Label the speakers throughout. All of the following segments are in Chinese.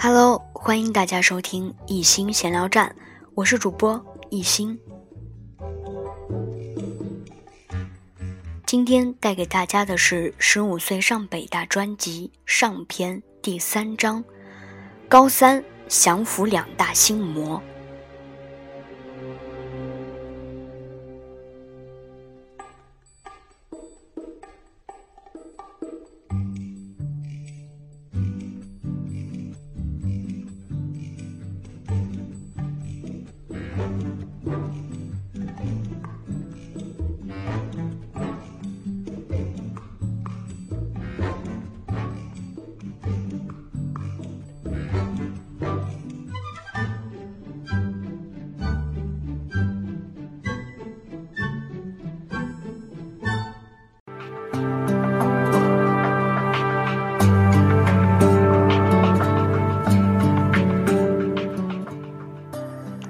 Speaker 1: Hello，欢迎大家收听一心闲聊站，我是主播一心。今天带给大家的是《十五岁上北大》专辑上篇第三章：高三降服两大心魔。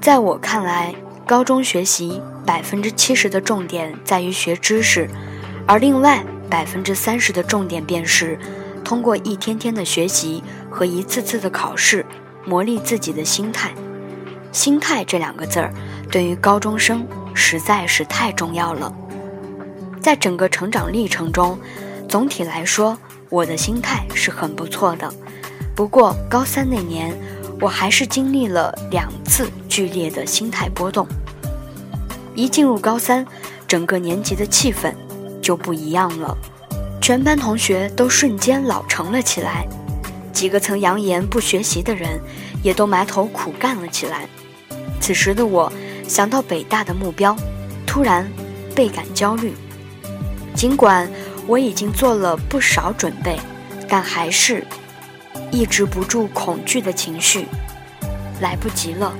Speaker 1: 在我看来，高中学习百分之七十的重点在于学知识，而另外百分之三十的重点便是通过一天天的学习和一次次的考试，磨砺自己的心态。心态这两个字儿，对于高中生实在是太重要了。在整个成长历程中，总体来说，我的心态是很不错的。不过高三那年，我还是经历了两次剧烈的心态波动。一进入高三，整个年级的气氛就不一样了，全班同学都瞬间老成了起来，几个曾扬言不学习的人，也都埋头苦干了起来。此时的我，想到北大的目标，突然倍感焦虑。尽管我已经做了不少准备，但还是。抑制不住恐惧的情绪，来不及了，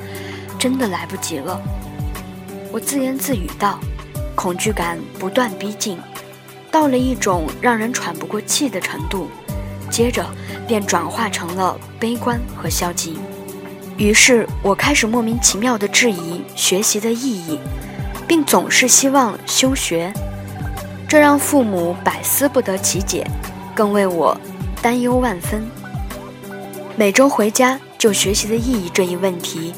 Speaker 1: 真的来不及了。我自言自语道，恐惧感不断逼近，到了一种让人喘不过气的程度，接着便转化成了悲观和消极。于是我开始莫名其妙地质疑学习的意义，并总是希望休学，这让父母百思不得其解，更为我担忧万分。每周回家就学习的意义这一问题，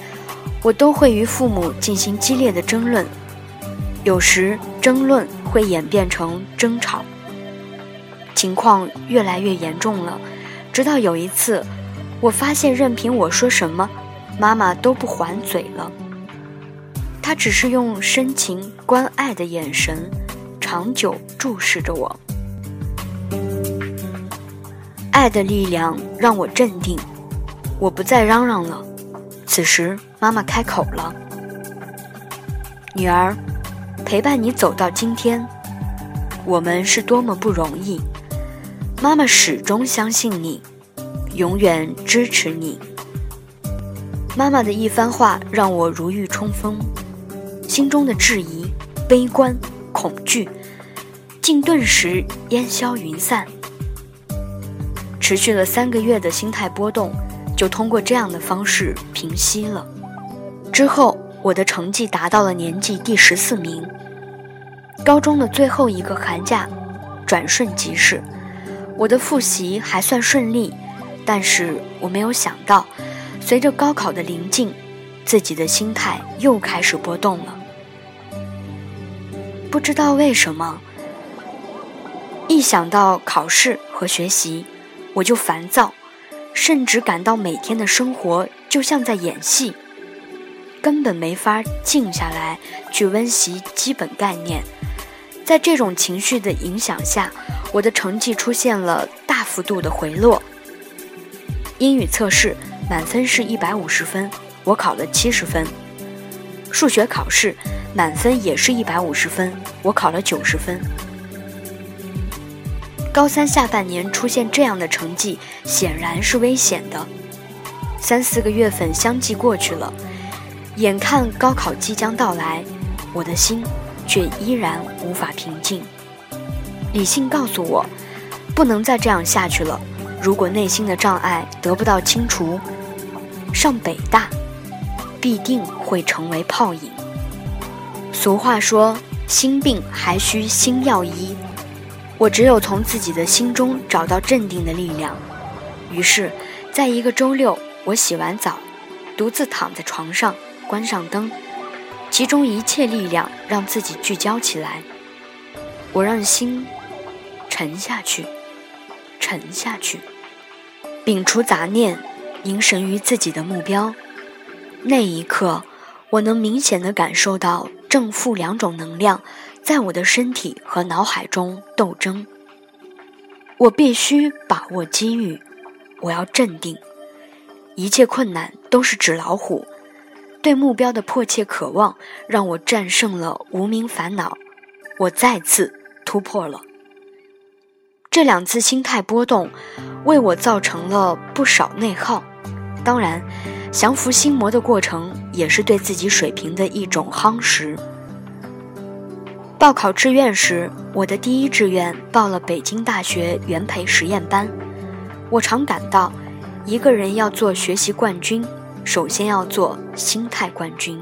Speaker 1: 我都会与父母进行激烈的争论，有时争论会演变成争吵，情况越来越严重了。直到有一次，我发现任凭我说什么，妈妈都不还嘴了，她只是用深情关爱的眼神，长久注视着我。爱的力量让我镇定，我不再嚷嚷了。此时，妈妈开口了：“女儿，陪伴你走到今天，我们是多么不容易。妈妈始终相信你，永远支持你。”妈妈的一番话让我如沐春风，心中的质疑、悲观、恐惧，竟顿时烟消云散。持续了三个月的心态波动，就通过这样的方式平息了。之后，我的成绩达到了年级第十四名。高中的最后一个寒假，转瞬即逝。我的复习还算顺利，但是我没有想到，随着高考的临近，自己的心态又开始波动了。不知道为什么，一想到考试和学习，我就烦躁，甚至感到每天的生活就像在演戏，根本没法静下来去温习基本概念。在这种情绪的影响下，我的成绩出现了大幅度的回落。英语测试满分是一百五十分，我考了七十分；数学考试满分也是一百五十分，我考了九十分。高三下半年出现这样的成绩，显然是危险的。三四个月份相继过去了，眼看高考即将到来，我的心却依然无法平静。理性告诉我，不能再这样下去了。如果内心的障碍得不到清除，上北大必定会成为泡影。俗话说，心病还需心药医。我只有从自己的心中找到镇定的力量。于是，在一个周六，我洗完澡，独自躺在床上，关上灯，集中一切力量让自己聚焦起来。我让心沉下去，沉下去，摒除杂念，凝神于自己的目标。那一刻，我能明显的感受到正负两种能量在我的身体和脑海中斗争。我必须把握机遇，我要镇定。一切困难都是纸老虎，对目标的迫切渴望让我战胜了无名烦恼，我再次。突破了。这两次心态波动，为我造成了不少内耗。当然，降服心魔的过程也是对自己水平的一种夯实。报考志愿时，我的第一志愿报了北京大学元培实验班。我常感到，一个人要做学习冠军，首先要做心态冠军。